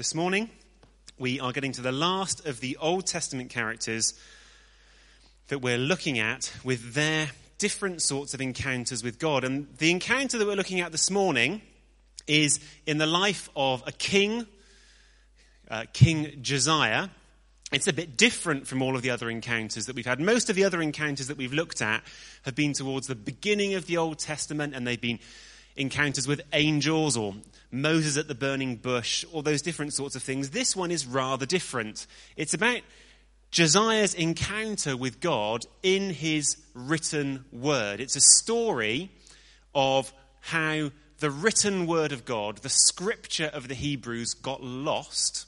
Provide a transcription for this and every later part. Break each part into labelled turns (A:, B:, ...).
A: This morning, we are getting to the last of the Old Testament characters that we're looking at with their different sorts of encounters with God. And the encounter that we're looking at this morning is in the life of a king, uh, King Josiah. It's a bit different from all of the other encounters that we've had. Most of the other encounters that we've looked at have been towards the beginning of the Old Testament and they've been encounters with angels or Moses at the burning bush, all those different sorts of things. This one is rather different. It's about Josiah's encounter with God in his written word. It's a story of how the written word of God, the scripture of the Hebrews, got lost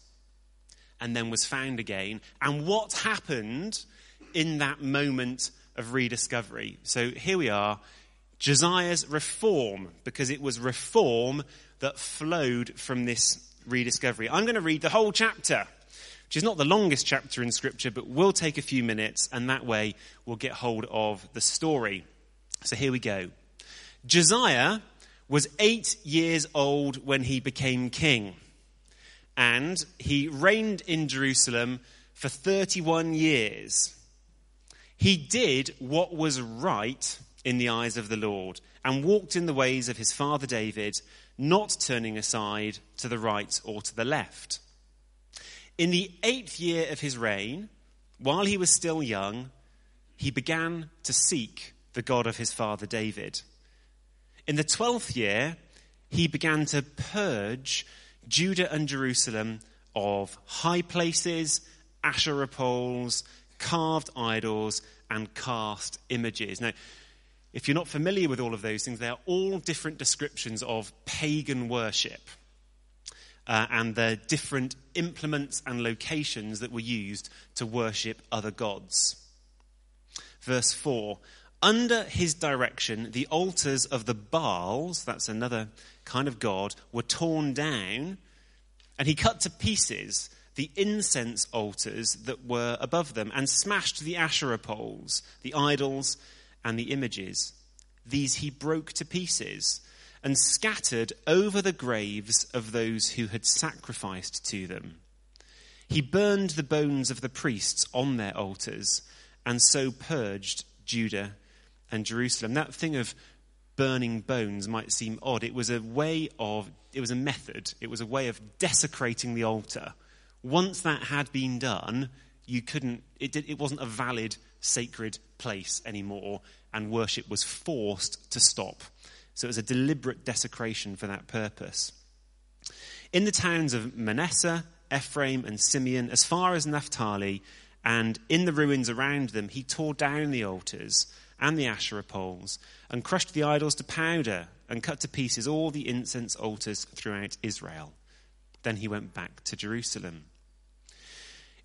A: and then was found again, and what happened in that moment of rediscovery. So here we are Josiah's reform, because it was reform that flowed from this rediscovery. I'm going to read the whole chapter, which is not the longest chapter in Scripture, but will take a few minutes, and that way we'll get hold of the story. So here we go. Josiah was eight years old when he became king, and he reigned in Jerusalem for 31 years. He did what was right in the eyes of the Lord and walked in the ways of his father David, not turning aside to the right or to the left. In the eighth year of his reign, while he was still young, he began to seek the God of his father David. In the twelfth year, he began to purge Judah and Jerusalem of high places, Asherah poles, carved idols, and cast images. Now, if you're not familiar with all of those things, they are all different descriptions of pagan worship. Uh, and the different implements and locations that were used to worship other gods. Verse 4 Under his direction, the altars of the Baals, that's another kind of god, were torn down, and he cut to pieces the incense altars that were above them and smashed the Asherah poles, the idols and the images. These he broke to pieces and scattered over the graves of those who had sacrificed to them. He burned the bones of the priests on their altars and so purged Judah and Jerusalem. That thing of burning bones might seem odd. It was a way of, it was a method, it was a way of desecrating the altar. Once that had been done, you couldn't, it, did, it wasn't a valid sacred place anymore, and worship was forced to stop. So it was a deliberate desecration for that purpose. In the towns of Manasseh, Ephraim, and Simeon, as far as Naphtali, and in the ruins around them, he tore down the altars and the Asherah poles, and crushed the idols to powder, and cut to pieces all the incense altars throughout Israel. Then he went back to Jerusalem.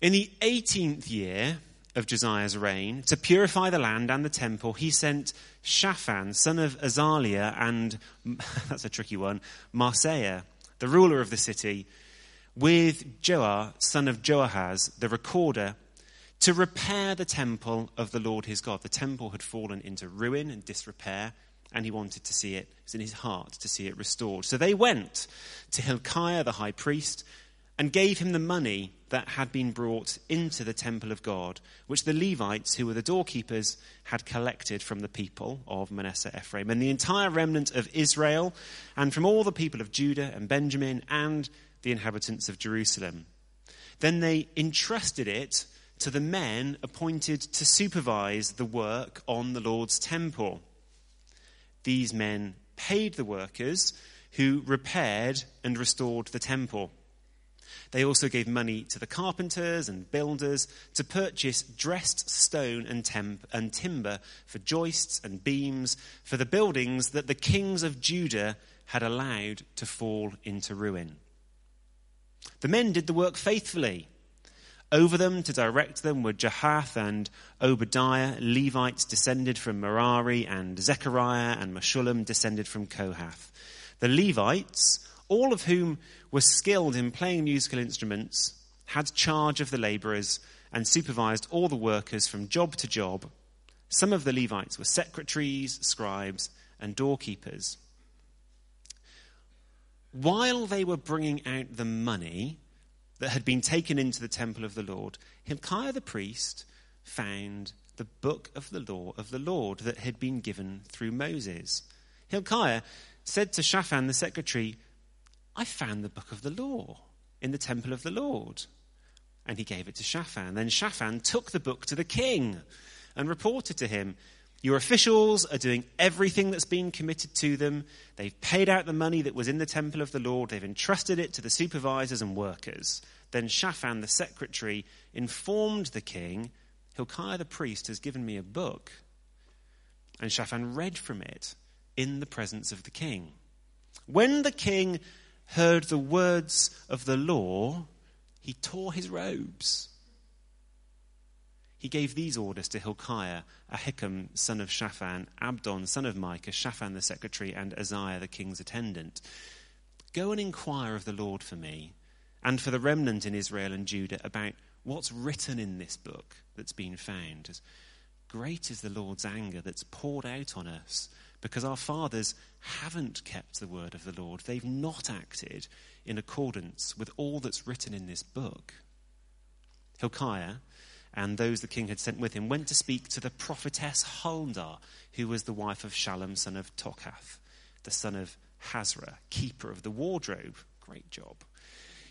A: In the 18th year of Josiah's reign, to purify the land and the temple, he sent Shaphan, son of Azaliah, and that's a tricky one, Maaseiah, the ruler of the city, with Joah, son of Joahaz, the recorder, to repair the temple of the Lord his God. The temple had fallen into ruin and disrepair, and he wanted to see it, it was in his heart to see it restored. So they went to Hilkiah the high priest and gave him the money that had been brought into the temple of God, which the Levites, who were the doorkeepers, had collected from the people of Manasseh, Ephraim, and the entire remnant of Israel, and from all the people of Judah and Benjamin, and the inhabitants of Jerusalem. Then they entrusted it to the men appointed to supervise the work on the Lord's temple. These men paid the workers who repaired and restored the temple. They also gave money to the carpenters and builders to purchase dressed stone and, temp- and timber for joists and beams for the buildings that the kings of Judah had allowed to fall into ruin. The men did the work faithfully. Over them to direct them were Jahath and Obadiah, Levites descended from Merari, and Zechariah and Meshullam descended from Kohath. The Levites, all of whom were skilled in playing musical instruments, had charge of the laborers, and supervised all the workers from job to job. Some of the Levites were secretaries, scribes, and doorkeepers. While they were bringing out the money that had been taken into the temple of the Lord, Hilkiah the priest found the book of the law of the Lord that had been given through Moses. Hilkiah said to Shaphan the secretary, I found the book of the law in the temple of the Lord. And he gave it to Shaphan. Then Shaphan took the book to the king and reported to him, Your officials are doing everything that's been committed to them. They've paid out the money that was in the temple of the Lord. They've entrusted it to the supervisors and workers. Then Shaphan the secretary informed the king, Hilkiah the priest has given me a book. And Shaphan read from it in the presence of the king. When the king heard the words of the law, he tore his robes. He gave these orders to Hilkiah, Ahikam, son of Shaphan, Abdon, son of Micah, Shaphan the secretary, and Asaiah, the king's attendant. Go and inquire of the Lord for me, and for the remnant in Israel and Judah, about what's written in this book that's been found. As great is the Lord's anger that's poured out on us because our fathers haven't kept the word of the Lord. They've not acted in accordance with all that's written in this book. Hilkiah and those the king had sent with him went to speak to the prophetess Huldah, who was the wife of Shallum, son of Tokhath, the son of Hasrah, keeper of the wardrobe. Great job.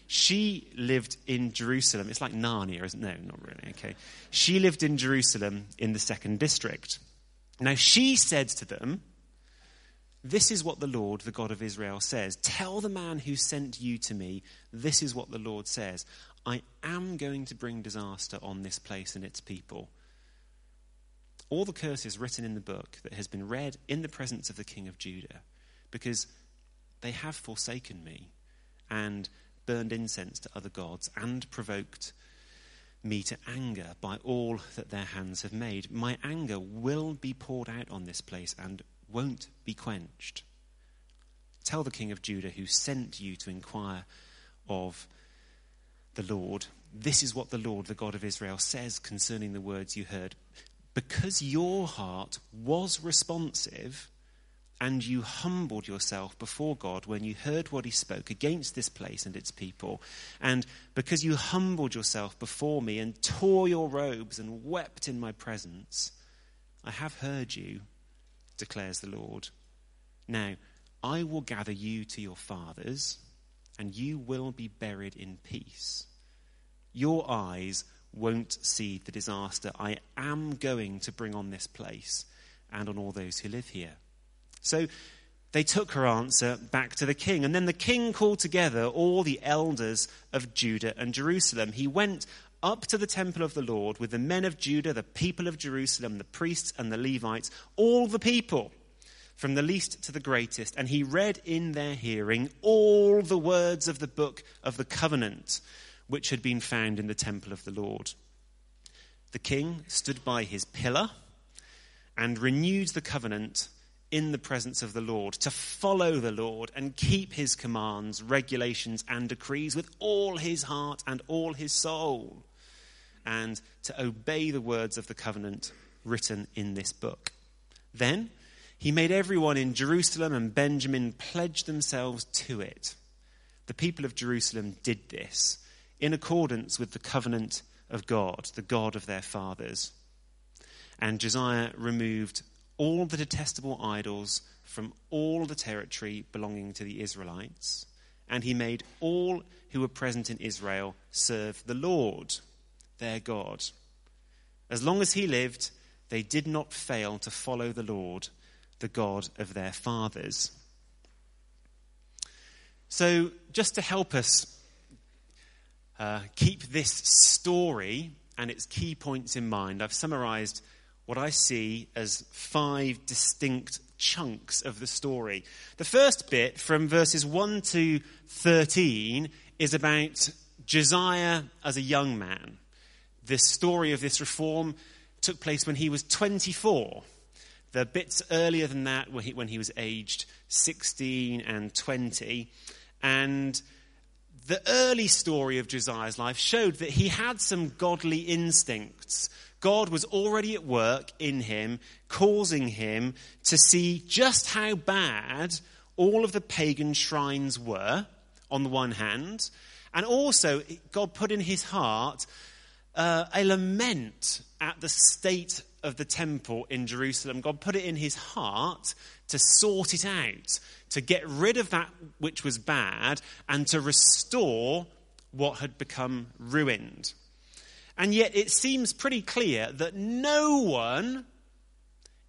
A: She lived in Jerusalem. It's like Narnia, isn't it? No, not really. Okay. She lived in Jerusalem in the second district. Now she said to them, this is what the Lord, the God of Israel, says. Tell the man who sent you to me, this is what the Lord says. I am going to bring disaster on this place and its people. All the curses written in the book that has been read in the presence of the king of Judah, because they have forsaken me and burned incense to other gods and provoked me to anger by all that their hands have made. My anger will be poured out on this place and won't be quenched. Tell the king of Judah who sent you to inquire of the Lord, this is what the Lord, the God of Israel, says concerning the words you heard. Because your heart was responsive and you humbled yourself before God when you heard what he spoke against this place and its people, and because you humbled yourself before me and tore your robes and wept in my presence, I have heard you declares the Lord. Now, I will gather you to your fathers, and you will be buried in peace. Your eyes won't see the disaster I am going to bring on this place and on all those who live here. So they took her answer back to the king. And then the king called together all the elders of Judah and Jerusalem. He went up to the temple of the Lord with the men of Judah, the people of Jerusalem, the priests and the Levites, all the people, from the least to the greatest. And he read in their hearing all the words of the book of the covenant which had been found in the temple of the Lord. The king stood by his pillar and renewed the covenant in the presence of the Lord, to follow the Lord and keep his commands, regulations, and decrees with all his heart and all his soul, and to obey the words of the covenant written in this book. Then he made everyone in Jerusalem and Benjamin pledge themselves to it. The people of Jerusalem did this in accordance with the covenant of God, the God of their fathers. And Josiah removed all the detestable idols from all the territory belonging to the Israelites, and he made all who were present in Israel serve the Lord, their God. As long as he lived, they did not fail to follow the Lord, the God of their fathers. So, just to help us uh, keep this story and its key points in mind, I've summarized what I see as five distinct chunks of the story. The first bit, from verses 1 to 13, is about Josiah as a young man. The story of this reform took place when he was 24. The bits earlier than that, were when he was aged 16 and 20. And the early story of Josiah's life showed that he had some godly instincts God was already at work in him, causing him to see just how bad all of the pagan shrines were, on the one hand, And also, God put in his heart uh, a lament at the state of the temple in Jerusalem. God put it in his heart to sort it out, to get rid of that which was bad, and to restore what had become ruined. And yet it seems pretty clear that no one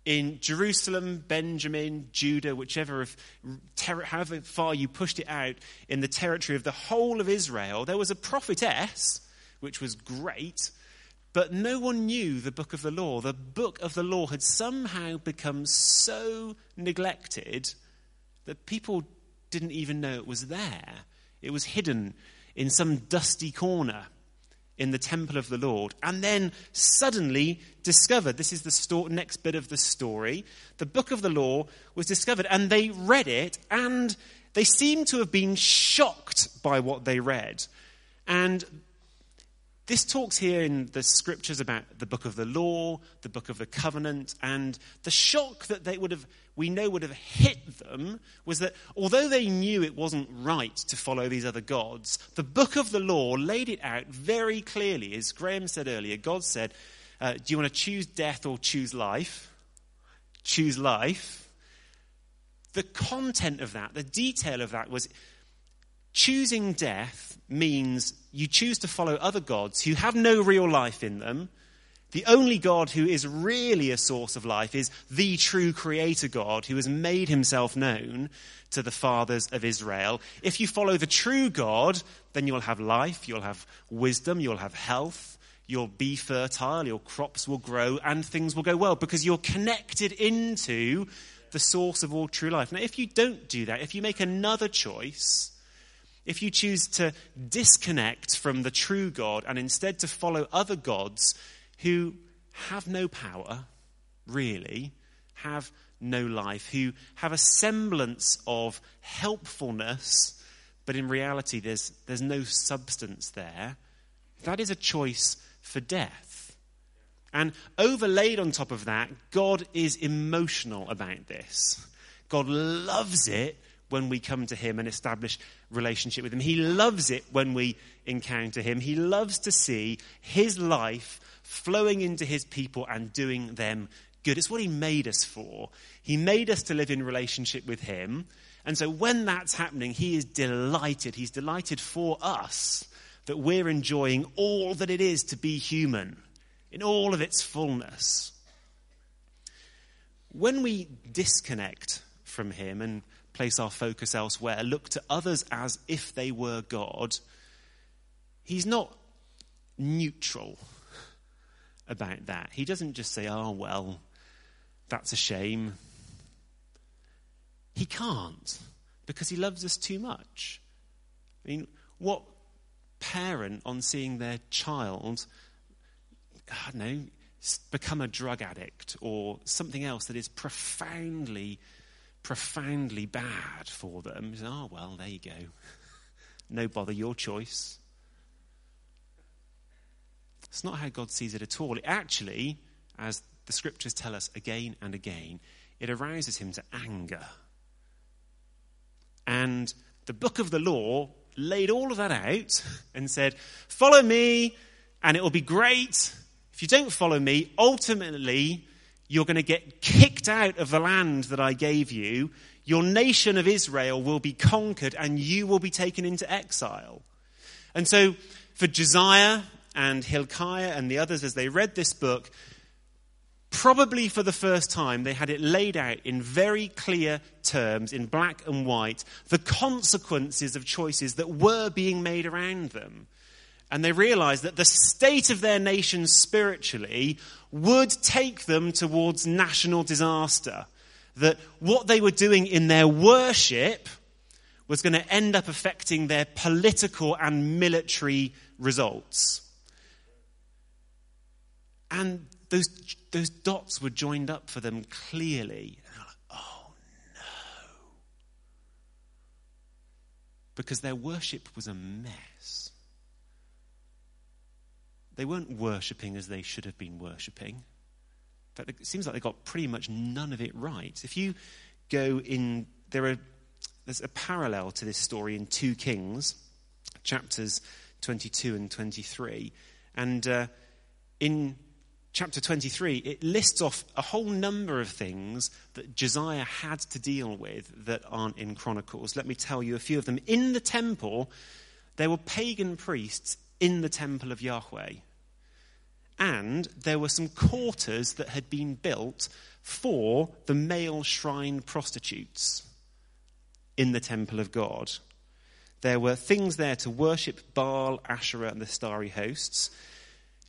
A: in Jerusalem, Benjamin, Judah, whichever, of, ter- however far you pushed it out in the territory of the whole of Israel, there was a prophetess, which was great, but no one knew the book of the law. The book of the law had somehow become so neglected that people didn't even know it was there. It was hidden in some dusty corner in the temple of the Lord, and then suddenly discovered this is the sto- next bit of the story. The book of the law was discovered, and they read it, and they seem to have been shocked by what they read. And this talks here in the scriptures about the book of the law, the book of the covenant, and the shock that they would have, we know would have hit them was that although they knew it wasn't right to follow these other gods, the book of the law laid it out very clearly. As Graham said earlier, God said, uh, Do you want to choose death or choose life? Choose life. The content of that, the detail of that was choosing death means you choose to follow other gods who have no real life in them. The only God who is really a source of life is the true creator God who has made himself known to the fathers of Israel. If you follow the true God, then you'll have life, you'll have wisdom, you'll have health, you'll be fertile, your crops will grow, and things will go well because you're connected into the source of all true life. Now, if you don't do that, if you make another choice, if you choose to disconnect from the true God and instead to follow other gods who have no power, really, have no life, who have a semblance of helpfulness, but in reality there's, there's no substance there, that is a choice for death. And overlaid on top of that, God is emotional about this. God loves it when we come to him and establish relationship with him. He loves it when we encounter him. He loves to see his life flowing into his people and doing them good. It's what he made us for. He made us to live in relationship with him. And so when that's happening, he is delighted. He's delighted for us that we're enjoying all that it is to be human in all of its fullness. When we disconnect from him and place our focus elsewhere, look to others as if they were God, he's not neutral about that. He doesn't just say, oh, well, that's a shame. He can't because he loves us too much. I mean, what parent, on seeing their child, I don't know, become a drug addict or something else that is profoundly profoundly bad for them. Oh, well, there you go. no bother, your choice. It's not how God sees it at all. It actually, as the scriptures tell us again and again, it arouses him to anger. And the book of the law laid all of that out and said, Follow me, and it will be great. If you don't follow me, ultimately, you're going to get kicked out of the land that I gave you. Your nation of Israel will be conquered and you will be taken into exile. And so, for Josiah and Hilkiah and the others, as they read this book, probably for the first time, they had it laid out in very clear terms, in black and white, the consequences of choices that were being made around them. And they realized that the state of their nation spiritually would take them towards national disaster. That what they were doing in their worship was going to end up affecting their political and military results. And those, those dots were joined up for them clearly. Like, oh no. Because their worship was a mess. They weren't worshipping as they should have been worshipping. In fact, it seems like they got pretty much none of it right. If you go in, there are, there's a parallel to this story in 2 Kings chapters 22 and 23. And uh, in chapter 23, it lists off a whole number of things that Josiah had to deal with that aren't in Chronicles. Let me tell you a few of them. In the temple, there were pagan priests in the temple of Yahweh. And there were some quarters that had been built for the male shrine prostitutes in the temple of God. There were things there to worship Baal, Asherah, and the starry hosts.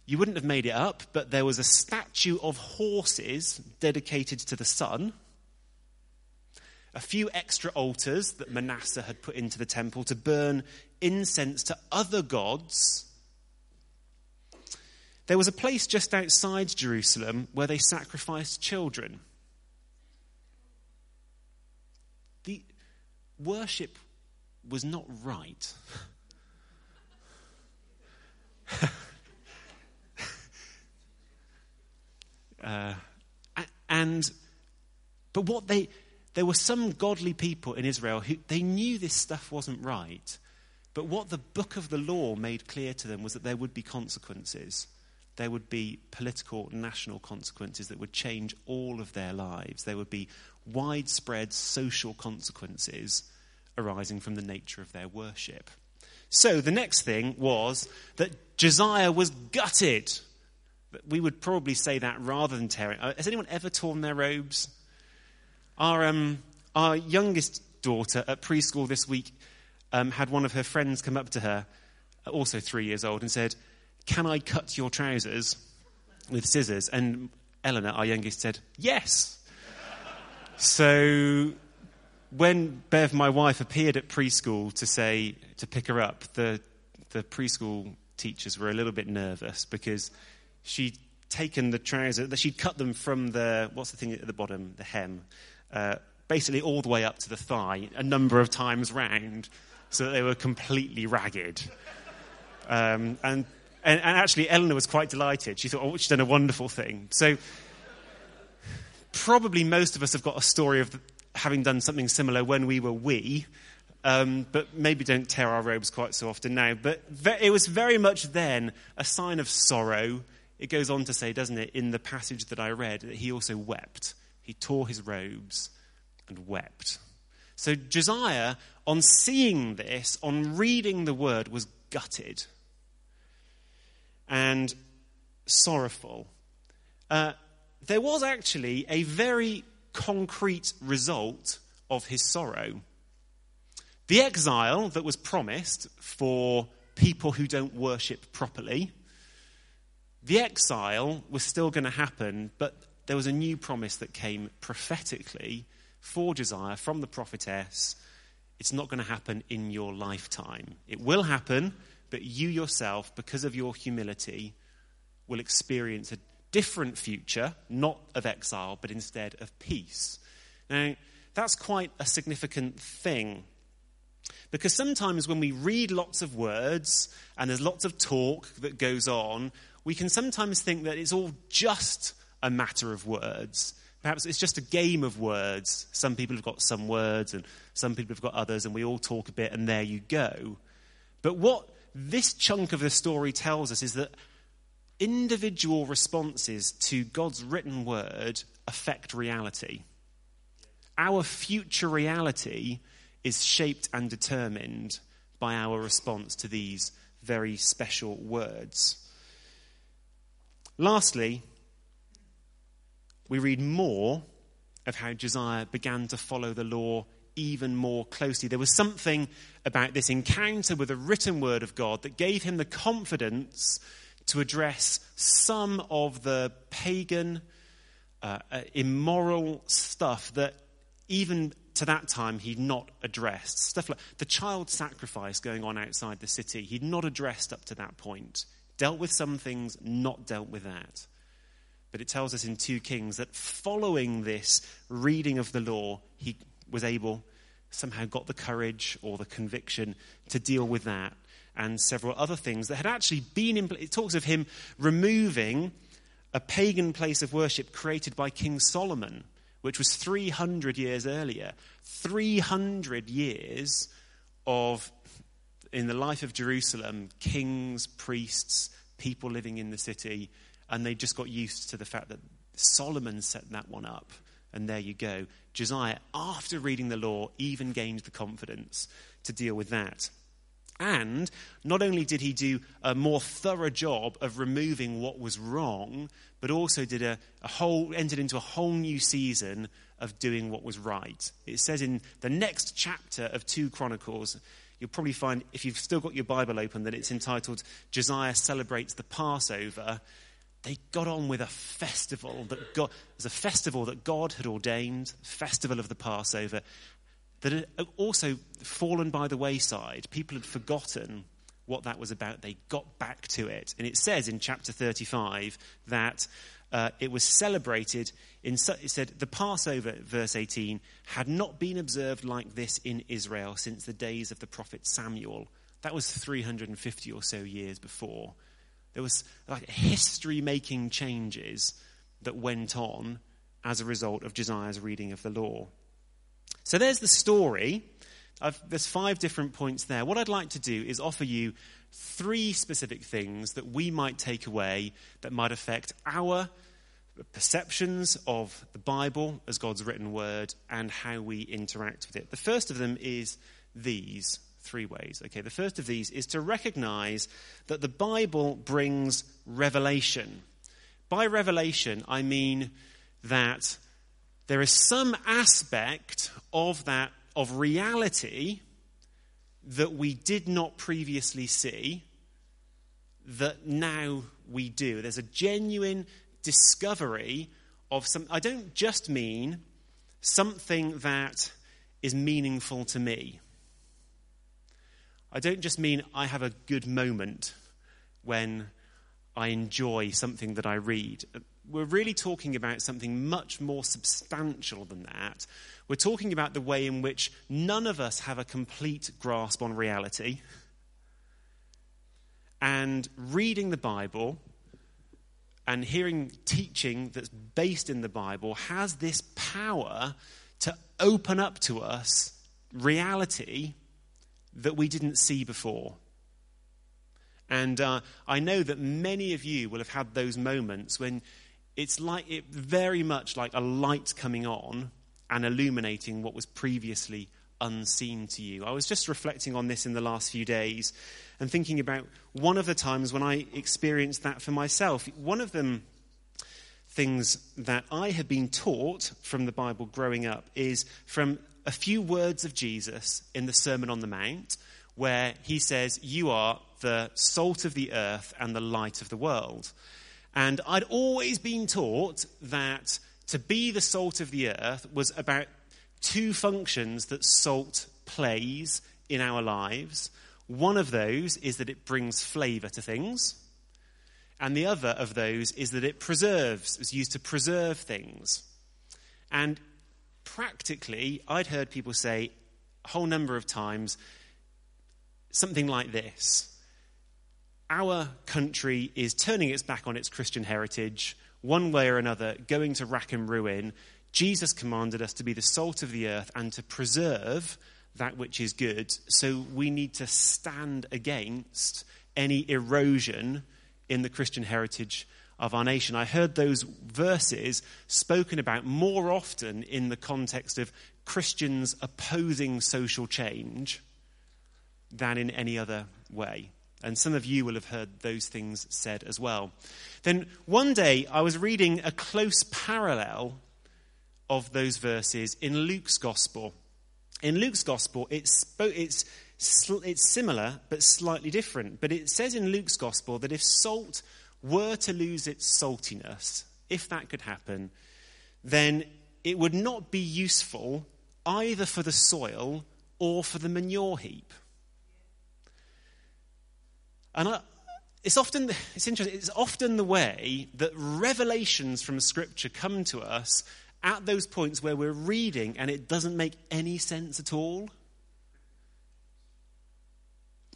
A: You wouldn't have made it up, but there was a statue of horses dedicated to the sun. A few extra altars that Manasseh had put into the temple to burn incense to other gods. There was a place just outside Jerusalem where they sacrificed children. The worship was not right. uh, and but what they there were some godly people in Israel who they knew this stuff wasn't right. But what the book of the law made clear to them was that there would be consequences. There would be political, national consequences that would change all of their lives. There would be widespread social consequences arising from the nature of their worship. So the next thing was that Josiah was gutted. We would probably say that rather than tearing. Uh, has anyone ever torn their robes? Our, um, our youngest daughter at preschool this week um, had one of her friends come up to her, also three years old, and said, Can I cut your trousers with scissors? And Eleanor, our youngest, said, Yes. so when Bev, my wife, appeared at preschool to say, to pick her up, the, the preschool teachers were a little bit nervous because she'd taken the trousers, she'd cut them from the, what's the thing at the bottom, the hem, uh, basically all the way up to the thigh, a number of times round so that they were completely ragged. Um, and, and, and, actually, Eleanor was quite delighted. She thought, oh, she's done a wonderful thing. So, probably most of us have got a story of having done something similar when we were wee, um, but maybe don't tear our robes quite so often now. But it was very much then a sign of sorrow. It goes on to say, doesn't it, in the passage that I read, that he also wept. He tore his robes and wept. So Josiah, on seeing this, on reading the word, was gutted and sorrowful. Uh, there was actually a very concrete result of his sorrow. The exile that was promised for people who don't worship properly, the exile was still going to happen, but there was a new promise that came prophetically for Josiah from the prophetess. It's not going to happen in your lifetime. It will happen, but you yourself, because of your humility, will experience a different future, not of exile, but instead of peace. Now, that's quite a significant thing. Because sometimes when we read lots of words and there's lots of talk that goes on, we can sometimes think that it's all just a matter of words. Perhaps it's just a game of words. Some people have got some words and some people have got others, and we all talk a bit, and there you go. But what this chunk of the story tells us is that individual responses to God's written word affect reality. Our future reality is shaped and determined by our response to these very special words. Lastly, we read more of how Josiah began to follow the law even more closely. There was something about this encounter with the written word of God that gave him the confidence to address some of the pagan, uh, uh, immoral stuff that even to that time he'd not addressed. Stuff like the child sacrifice going on outside the city, he'd not addressed up to that point. Dealt with some things, not dealt with that. But it tells us in 2 Kings that following this reading of the law, he was able, somehow got the courage or the conviction to deal with that and several other things that had actually been in It talks of him removing a pagan place of worship created by King Solomon, which was 300 years earlier. 300 years of in the life of Jerusalem kings, priests, people living in the city, and they just got used to the fact that Solomon set that one up. And there you go. Josiah, after reading the law, even gained the confidence to deal with that. And not only did he do a more thorough job of removing what was wrong, but also did a, a, whole entered into a whole new season of doing what was right. It says in the next chapter of 2 Chronicles, you'll probably find, if you've still got your Bible open, that it's entitled Josiah Celebrates the Passover. They got on with a festival that God, was a festival that God had ordained, festival of the Passover, that had also fallen by the wayside. People had forgotten what that was about. They got back to it. And it says in chapter 35 that uh, it was celebrated in, it said, the Passover, verse 18, had not been observed like this in Israel since the days of the prophet Samuel. That was 350 or so years before. There was like history making changes that went on as a result of Josiah's reading of the law. So there's the story. I've, there's five different points there. What I'd like to do is offer you three specific things that we might take away that might affect our perceptions of the Bible as God's written word and how we interact with it. The first of them is these three ways. Okay, the first of these is to recognize that the Bible brings revelation. By revelation, I mean that there is some aspect of that, of reality, that we did not previously see that now we do. There's a genuine discovery of some. I don't just mean something that is meaningful to me. I don't just mean I have a good moment when I enjoy something that I read. We're really talking about something much more substantial than that. We're talking about the way in which none of us have a complete grasp on reality. And reading the Bible and hearing teaching that's based in the Bible has this power to open up to us reality that we didn't see before. And uh, I know that many of you will have had those moments when it's like it very much like a light coming on and illuminating what was previously unseen to you. I was just reflecting on this in the last few days and thinking about one of the times when I experienced that for myself. One of them things that I had been taught from the Bible growing up is from a few words of Jesus in the Sermon on the Mount, where he says, You are the salt of the earth and the light of the world. And I'd always been taught that to be the salt of the earth was about two functions that salt plays in our lives. One of those is that it brings flavor to things, and the other of those is that it preserves, it's used to preserve things. And practically, I'd heard people say a whole number of times something like this Our country is turning its back on its Christian heritage, one way or another, going to rack and ruin Jesus commanded us to be the salt of the earth and to preserve that which is good. So we need to stand against any erosion in the Christian heritage of our nation. I heard those verses spoken about more often in the context of Christians opposing social change than in any other way. And some of you will have heard those things said as well. Then one day I was reading a close parallel of those verses in Luke's gospel. In Luke's gospel, it's, it's, it's similar but slightly different. But it says in Luke's gospel that if salt were to lose its saltiness, if that could happen, then it would not be useful either for the soil or for the manure heap. And I, it's often it's interesting it's often the way that revelations from scripture come to us at those points where we're reading and it doesn't make any sense at all.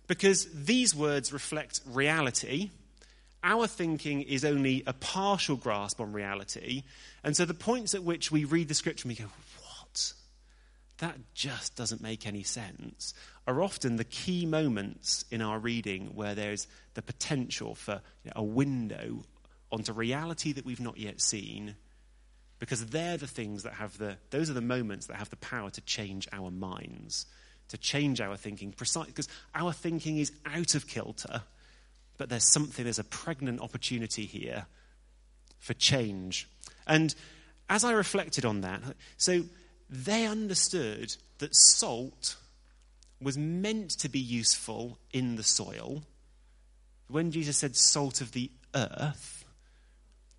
A: Because these words reflect reality. Our thinking is only a partial grasp on reality. And so the points at which we read the scripture and we go, what? that just doesn't make any sense, are often the key moments in our reading where there's the potential for you know, a window onto reality that we've not yet seen. Because they're the things that have the, those are the moments that have the power to change our minds, to change our thinking. precisely, because our thinking is out of kilter, but there's something, there's a pregnant opportunity here for change. And as I reflected on that, so they understood that salt was meant to be useful in the soil. When Jesus said salt of the earth,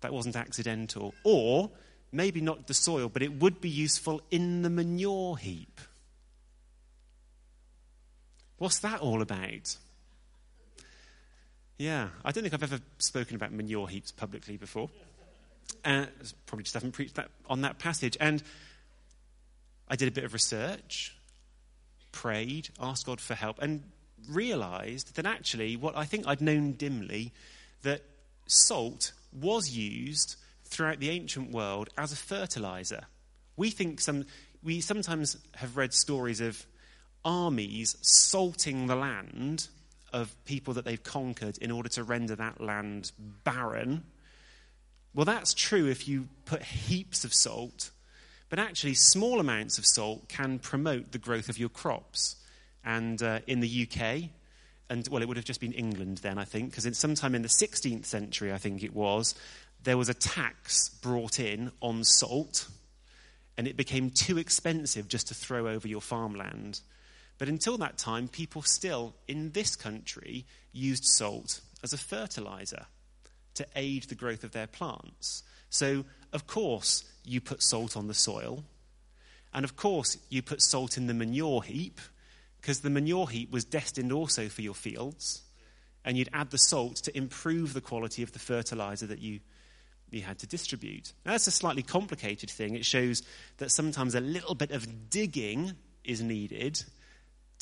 A: that wasn't accidental. Or maybe not the soil, but it would be useful in the manure heap. What's that all about? Yeah, I don't think I've ever spoken about manure heaps publicly before. Uh, probably just haven't preached that, on that passage. And I did a bit of research, prayed, asked God for help, and realized that actually, what I think I'd known dimly, that salt was used throughout the ancient world as a fertilizer. We think some, we sometimes have read stories of armies salting the land of people that they've conquered in order to render that land barren. Well, that's true if you put heaps of salt but actually, small amounts of salt can promote the growth of your crops. And uh, in the UK, and well, it would have just been England then, I think, because sometime in the 16th century, I think it was, there was a tax brought in on salt, and it became too expensive just to throw over your farmland. But until that time, people still in this country used salt as a fertilizer to aid the growth of their plants. So, of course, you put salt on the soil. And of course, you put salt in the manure heap, because the manure heap was destined also for your fields. And you'd add the salt to improve the quality of the fertilizer that you, you had to distribute. Now, that's a slightly complicated thing. It shows that sometimes a little bit of digging is needed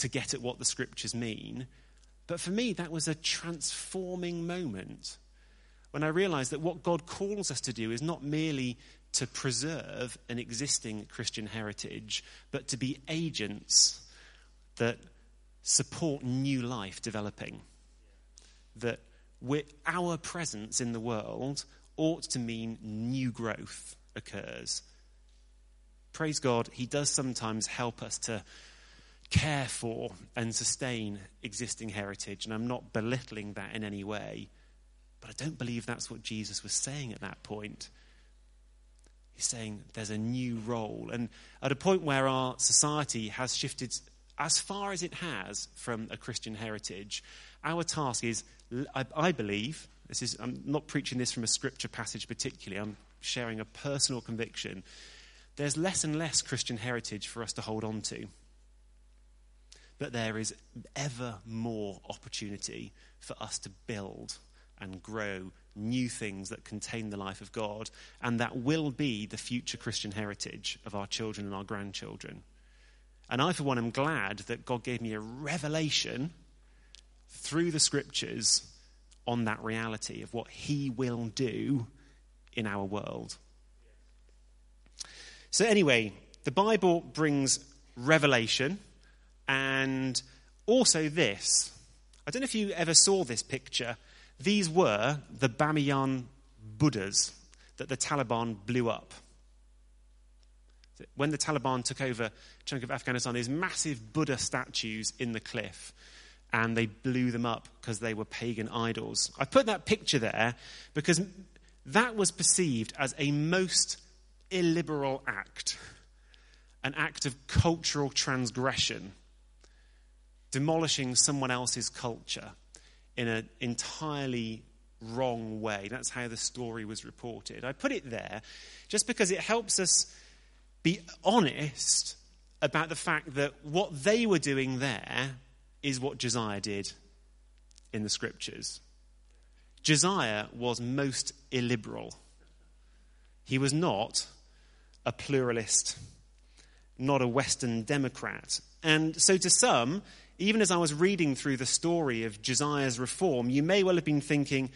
A: to get at what the scriptures mean. But for me, that was a transforming moment when I realized that what God calls us to do is not merely to preserve an existing Christian heritage, but to be agents that support new life developing. That our presence in the world ought to mean new growth occurs. Praise God, He does sometimes help us to care for and sustain existing heritage, and I'm not belittling that in any way. But I don't believe that's what Jesus was saying at that point. He's saying there's a new role. And at a point where our society has shifted as far as it has from a Christian heritage, our task is, I, I believe, this is, I'm not preaching this from a scripture passage particularly, I'm sharing a personal conviction. There's less and less Christian heritage for us to hold on to. But there is ever more opportunity for us to build and grow new things that contain the life of God, and that will be the future Christian heritage of our children and our grandchildren. And I, for one, am glad that God gave me a revelation through the scriptures on that reality of what He will do in our world. So, anyway, the Bible brings revelation and also this. I don't know if you ever saw this picture these were the Bamiyan Buddhas that the Taliban blew up. When the Taliban took over a chunk of Afghanistan, there's massive Buddha statues in the cliff, and they blew them up because they were pagan idols. I put that picture there because that was perceived as a most illiberal act, an act of cultural transgression, demolishing someone else's culture in an entirely wrong way. That's how the story was reported. I put it there just because it helps us be honest about the fact that what they were doing there is what Josiah did in the scriptures. Josiah was most illiberal. He was not a pluralist, not a Western Democrat. And so to some, even as I was reading through the story of Josiah's reform, you may well have been thinking,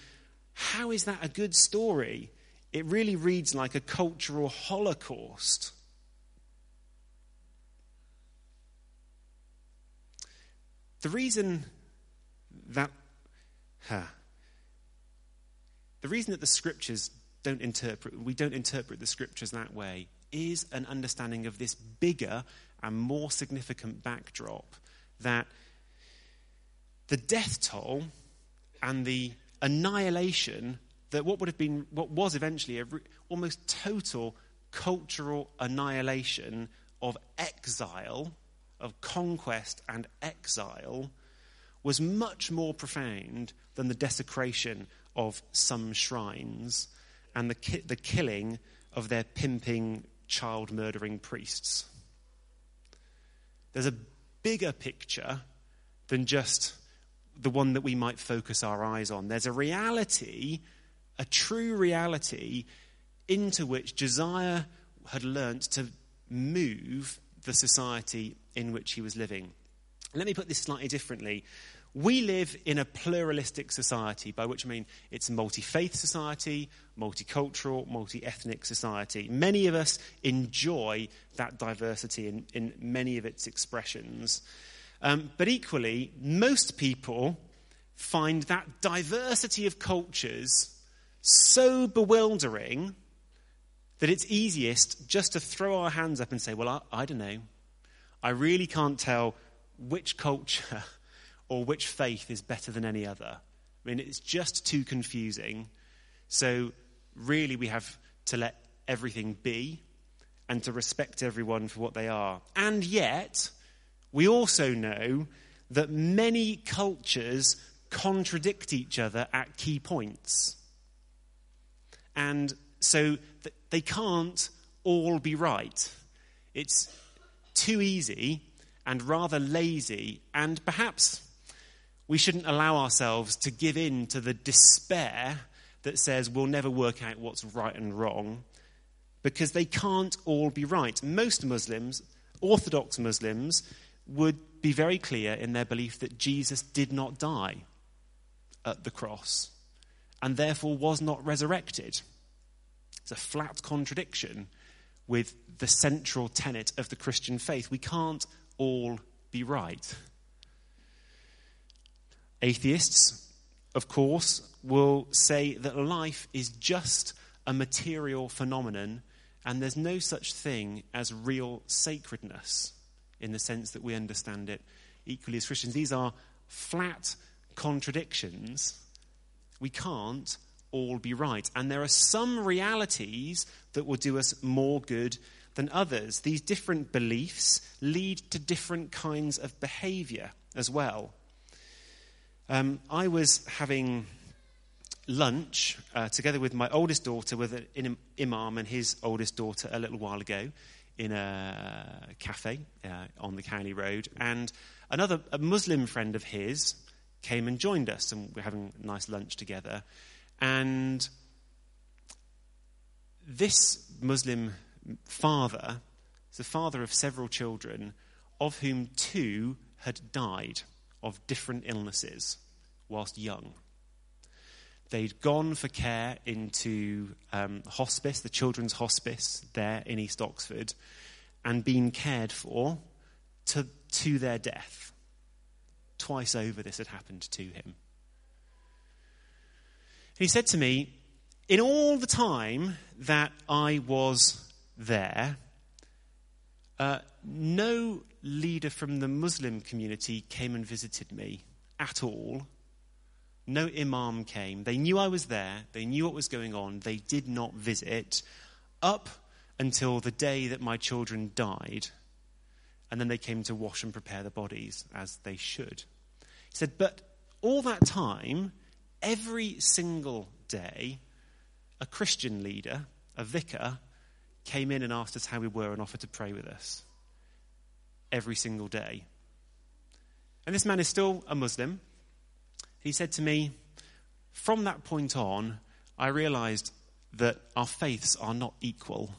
A: how is that a good story? It really reads like a cultural holocaust. the reason that. Huh, the reason that the scriptures don't interpret, we don't interpret the scriptures that way, is an understanding of this bigger and more significant backdrop that the death toll and the annihilation that what would have been what was eventually a re- almost total cultural annihilation of exile of conquest and exile was much more profound than the desecration of some shrines and the, ki- the killing of their pimping, child murdering priests. There's a bigger picture than just the one that we might focus our eyes on. There's a reality, a true reality, into which Josiah had learnt to move the society in which he was living. Let me put this slightly differently. We live in a pluralistic society, by which I mean it's a multi faith society, multicultural, multi ethnic society. Many of us enjoy that diversity in, in many of its expressions. Um, but equally, most people find that diversity of cultures so bewildering that it's easiest just to throw our hands up and say, Well, I, I don't know. I really can't tell which culture or which faith is better than any other. I mean, it's just too confusing. So, really, we have to let everything be and to respect everyone for what they are. And yet, we also know that many cultures contradict each other at key points. And so they can't all be right. It's too easy and rather lazy and perhaps we shouldn't allow ourselves to give in to the despair that says we'll never work out what's right and wrong because they can't all be right. Most Muslims, Orthodox Muslims, would be very clear in their belief that Jesus did not die at the cross and therefore was not resurrected. It's a flat contradiction with the central tenet of the Christian faith. We can't all be right. Atheists, of course, will say that life is just a material phenomenon and there's no such thing as real sacredness in the sense that we understand it equally as Christians. These are flat contradictions. We can't all be right. And there are some realities that will do us more good than others. These different beliefs lead to different kinds of behavior as well. Um, I was having lunch uh, together with my oldest daughter, with an imam and his oldest daughter, a little while ago in a cafe uh, on the Cowley Road. And another a Muslim friend of his came and joined us, and we're having a nice lunch together. And this Muslim father is the father of several children, of whom two had died of different illnesses whilst young. They'd gone for care into um, hospice, the children's hospice there in East Oxford, and been cared for to, to their death. Twice over, this had happened to him. He said to me, In all the time that I was there, uh, no leader from the Muslim community came and visited me at all. No imam came. They knew I was there. They knew what was going on. They did not visit up until the day that my children died. And then they came to wash and prepare the bodies as they should. He said, But all that time, every single day, a Christian leader, a vicar, came in and asked us how we were and offered to pray with us every single day. And this man is still a Muslim. He said to me, From that point on, I realized that our faiths are not equal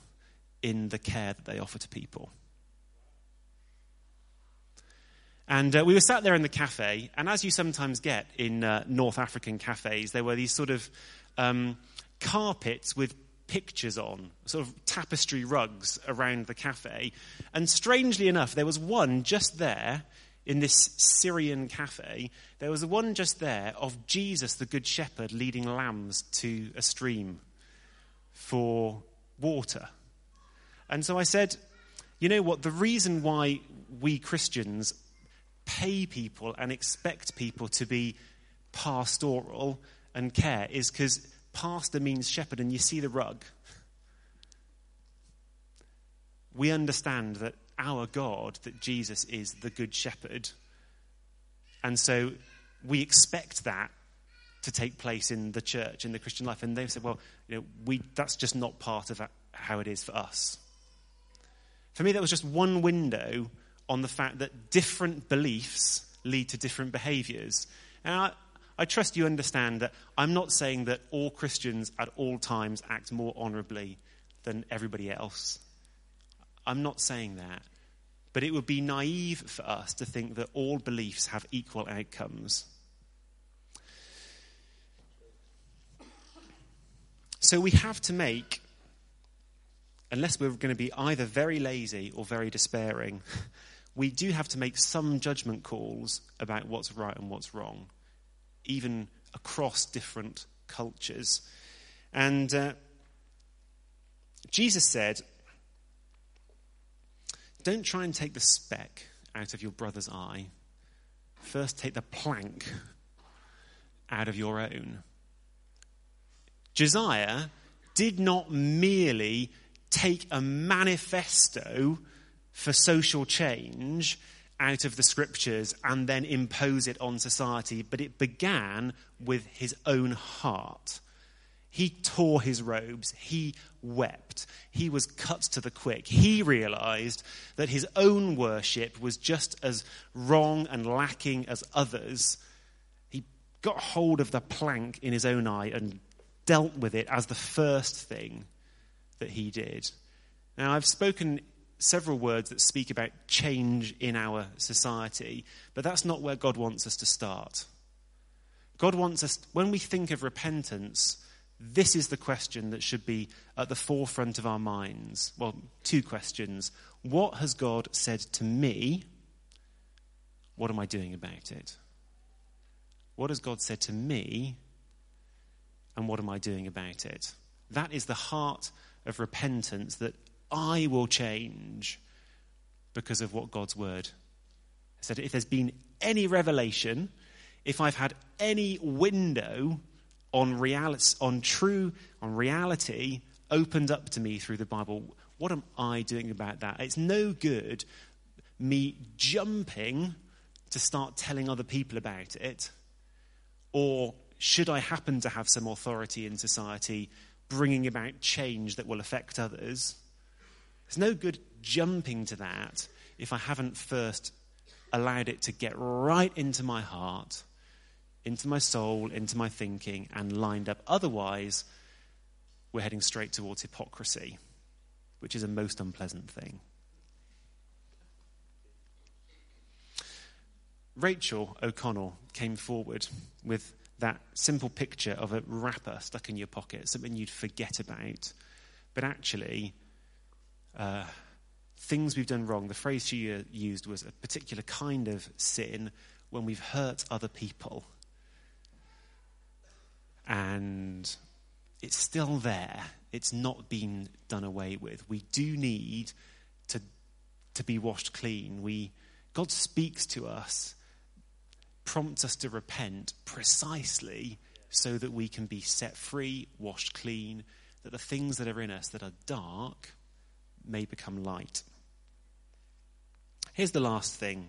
A: in the care that they offer to people. And uh, we were sat there in the cafe, and as you sometimes get in uh, North African cafes, there were these sort of um, carpets with pictures on, sort of tapestry rugs around the cafe. And strangely enough, there was one just there in this Syrian cafe, there was one just there of Jesus, the Good Shepherd, leading lambs to a stream for water. And so I said, you know what? The reason why we Christians pay people and expect people to be pastoral and care is because pastor means shepherd, and you see the rug. We understand that our God, that Jesus is the good shepherd. And so we expect that to take place in the church, in the Christian life. And they've said, well, you know, we, that's just not part of how it is for us. For me, that was just one window on the fact that different beliefs lead to different behaviors. And I, I trust you understand that I'm not saying that all Christians at all times act more honorably than everybody else. I'm not saying that. But it would be naive for us to think that all beliefs have equal outcomes. So we have to make, unless we're going to be either very lazy or very despairing, we do have to make some judgment calls about what's right and what's wrong, even across different cultures. And uh, Jesus said, Don't try and take the speck out of your brother's eye. First, take the plank out of your own. Josiah did not merely take a manifesto for social change out of the scriptures and then impose it on society, but it began with his own heart. He tore his robes. He wept. He was cut to the quick. He realized that his own worship was just as wrong and lacking as others. He got hold of the plank in his own eye and dealt with it as the first thing that he did. Now, I've spoken several words that speak about change in our society, but that's not where God wants us to start. God wants us, when we think of repentance, this is the question that should be at the forefront of our minds. Well, two questions. What has God said to me? What am I doing about it? What has God said to me? and what am I doing about it? That is the heart of repentance that I will change because of what God's word said. If there's been any revelation, if I've had any window on reality, on true, on reality opened up to me through the Bible, what am I doing about that? It's no good me jumping to start telling other people about it or should I happen to have some authority in society bringing about change that will affect others, there's no good jumping to that if I haven't first allowed it to get right into my heart, into my soul, into my thinking, and lined up. Otherwise, we're heading straight towards hypocrisy, which is a most unpleasant thing. Rachel O'Connell came forward with that simple picture of a wrapper stuck in your pocket, something you'd forget about. But actually, uh, things we've done wrong, the phrase she used was a particular kind of sin when we've hurt other people. And it's still there, it's not been done away with. We do need to, to be washed clean. We, God speaks to us prompts us to repent precisely so that we can be set free, washed clean, that the things that are in us that are dark may become light. Here's the last thing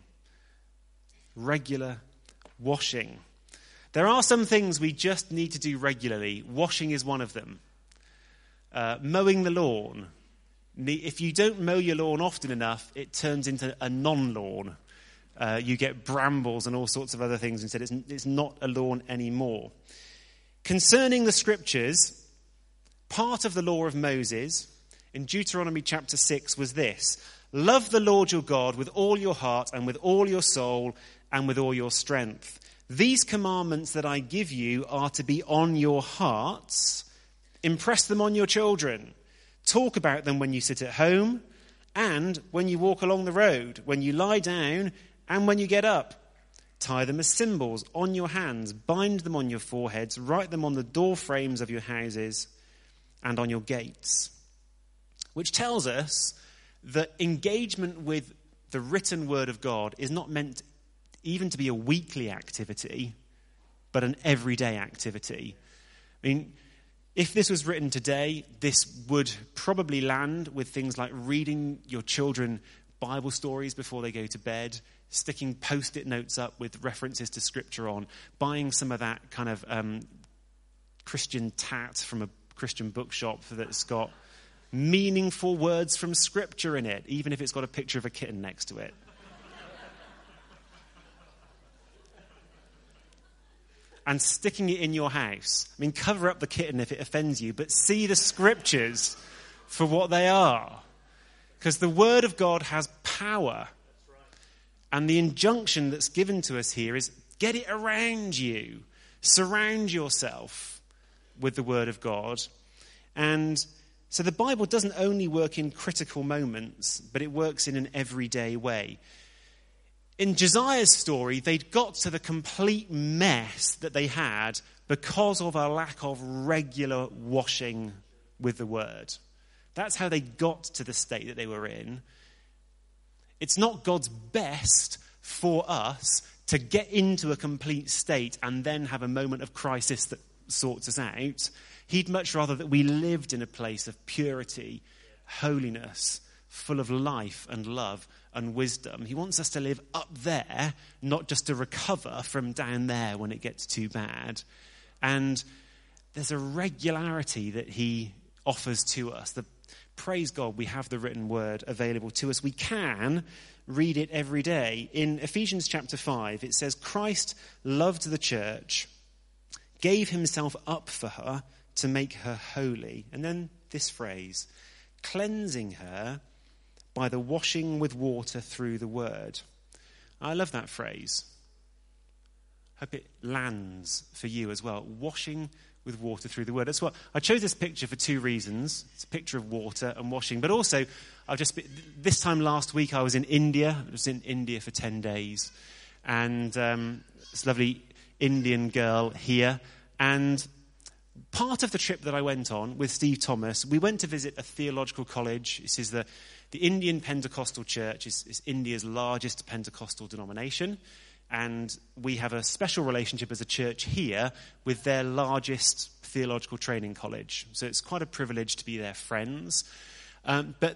A: regular washing. There are some things we just need to do regularly. Washing is one of them. Uh, mowing the lawn. If you don't mow your lawn often enough, it turns into a non lawn uh, you get brambles and all sorts of other things instead. It's, it's not a lawn anymore. Concerning the scriptures, part of the law of Moses in Deuteronomy chapter 6 was this Love the Lord your God with all your heart and with all your soul and with all your strength. These commandments that I give you are to be on your hearts. Impress them on your children. Talk about them when you sit at home and when you walk along the road, when you lie down And when you get up, tie them as symbols on your hands, bind them on your foreheads, write them on the door frames of your houses and on your gates. Which tells us that engagement with the written word of God is not meant even to be a weekly activity, but an everyday activity. I mean, if this was written today, this would probably land with things like reading your children Bible stories before they go to bed, sticking post it notes up with references to scripture on, buying some of that kind of um, Christian tat from a Christian bookshop that's got meaningful words from scripture in it, even if it's got a picture of a kitten next to it. and sticking it in your house. I mean, cover up the kitten if it offends you, but see the scriptures for what they are. Because the Word of God has power. And the injunction that's given to us here is get it around you, surround yourself with the Word of God. And so the Bible doesn't only work in critical moments, but it works in an everyday way. In Josiah's story, they'd got to the complete mess that they had because of a lack of regular washing with the word. That's how they got to the state that they were in. It's not God's best for us to get into a complete state and then have a moment of crisis that sorts us out. He'd much rather that we lived in a place of purity, holiness, full of life and love and wisdom. He wants us to live up there, not just to recover from down there when it gets too bad. And there's a regularity that he offers to us. The, praise God, we have the written word available to us. We can read it every day. In Ephesians chapter 5, it says, Christ loved the church, gave himself up for her to make her holy. And then this phrase, cleansing her by the washing with water through the word. I love that phrase. Hope it lands for you as well. Washing with water through the word. That's what I chose this picture for two reasons. It's a picture of water and washing, but also I've just this time last week I was in India. I was in India for ten days, and um, this lovely Indian girl here, and part of the trip that I went on with Steve Thomas, we went to visit a theological college. This is the the Indian Pentecostal Church it's, is India's largest Pentecostal denomination, and we have a special relationship as a church here with their largest theological training college. So it's quite a privilege to be their friends. Um, but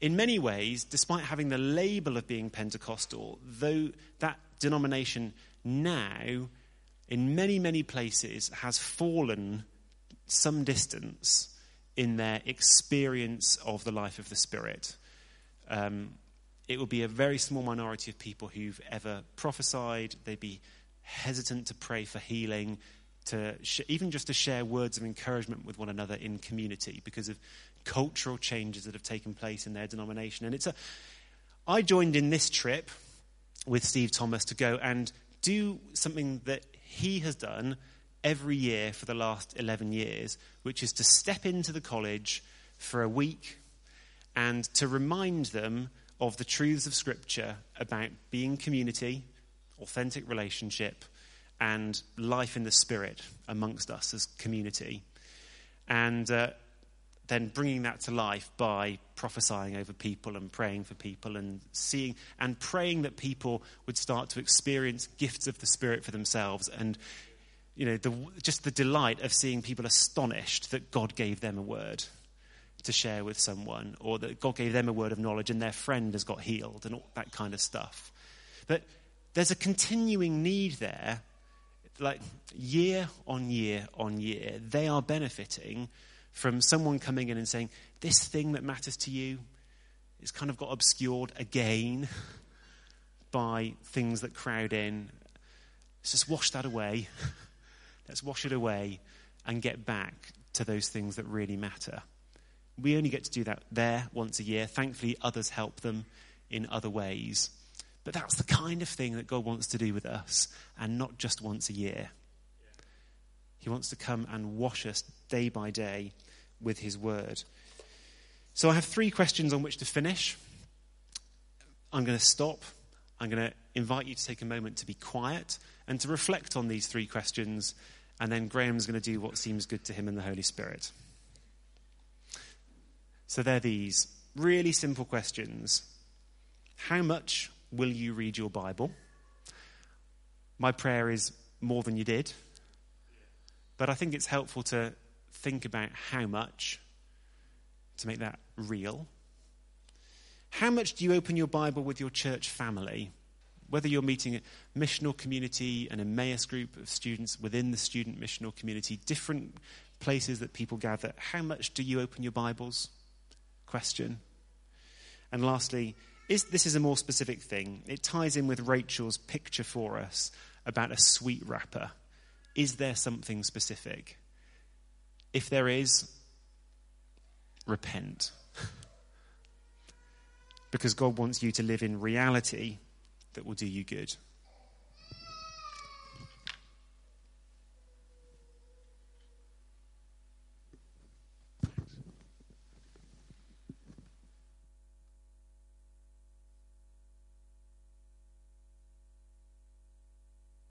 A: in many ways, despite having the label of being Pentecostal, though that denomination now, in many, many places, has fallen some distance in their experience of the life of the Spirit. Um, it will be a very small minority of people who've ever prophesied. They'd be hesitant to pray for healing, to sh- even just to share words of encouragement with one another in community because of cultural changes that have taken place in their denomination. And it's a, I joined in this trip with Steve Thomas to go and do something that he has done every year for the last 11 years, which is to step into the college for a week and to remind them of the truths of Scripture about being community, authentic relationship, and life in the Spirit amongst us as community. And uh, then bringing that to life by prophesying over people and praying for people and seeing and praying that people would start to experience gifts of the Spirit for themselves and you know, the, just the delight of seeing people astonished that God gave them a word to share with someone, or that God gave them a word of knowledge and their friend has got healed, and all that kind of stuff. But there's a continuing need there, like year on year on year. They are benefiting from someone coming in and saying, This thing that matters to you it's kind of got obscured again by things that crowd in. Let's just wash that away. Let's wash it away and get back to those things that really matter. We only get to do that there once a year. Thankfully, others help them in other ways. But that's the kind of thing that God wants to do with us, and not just once a year. He wants to come and wash us day by day with His word. So I have three questions on which to finish. I'm going to stop I'm going to invite you to take a moment to be quiet and to reflect on these three questions, and then Graham's going to do what seems good to him and the Holy Spirit. So they're these really simple questions. How much will you read your Bible? My prayer is more than you did. But I think it's helpful to think about how much to make that real. How much do you open your Bible with your church family? Whether you're meeting a missional community, an Emmaus group of students within the student missional community, different places that people gather, how much do you open your Bibles? Question. And lastly, is, this is a more specific thing. It ties in with Rachel's picture for us about a sweet wrapper. Is there something specific? If there is, repent because God wants you to live in reality that will do you good.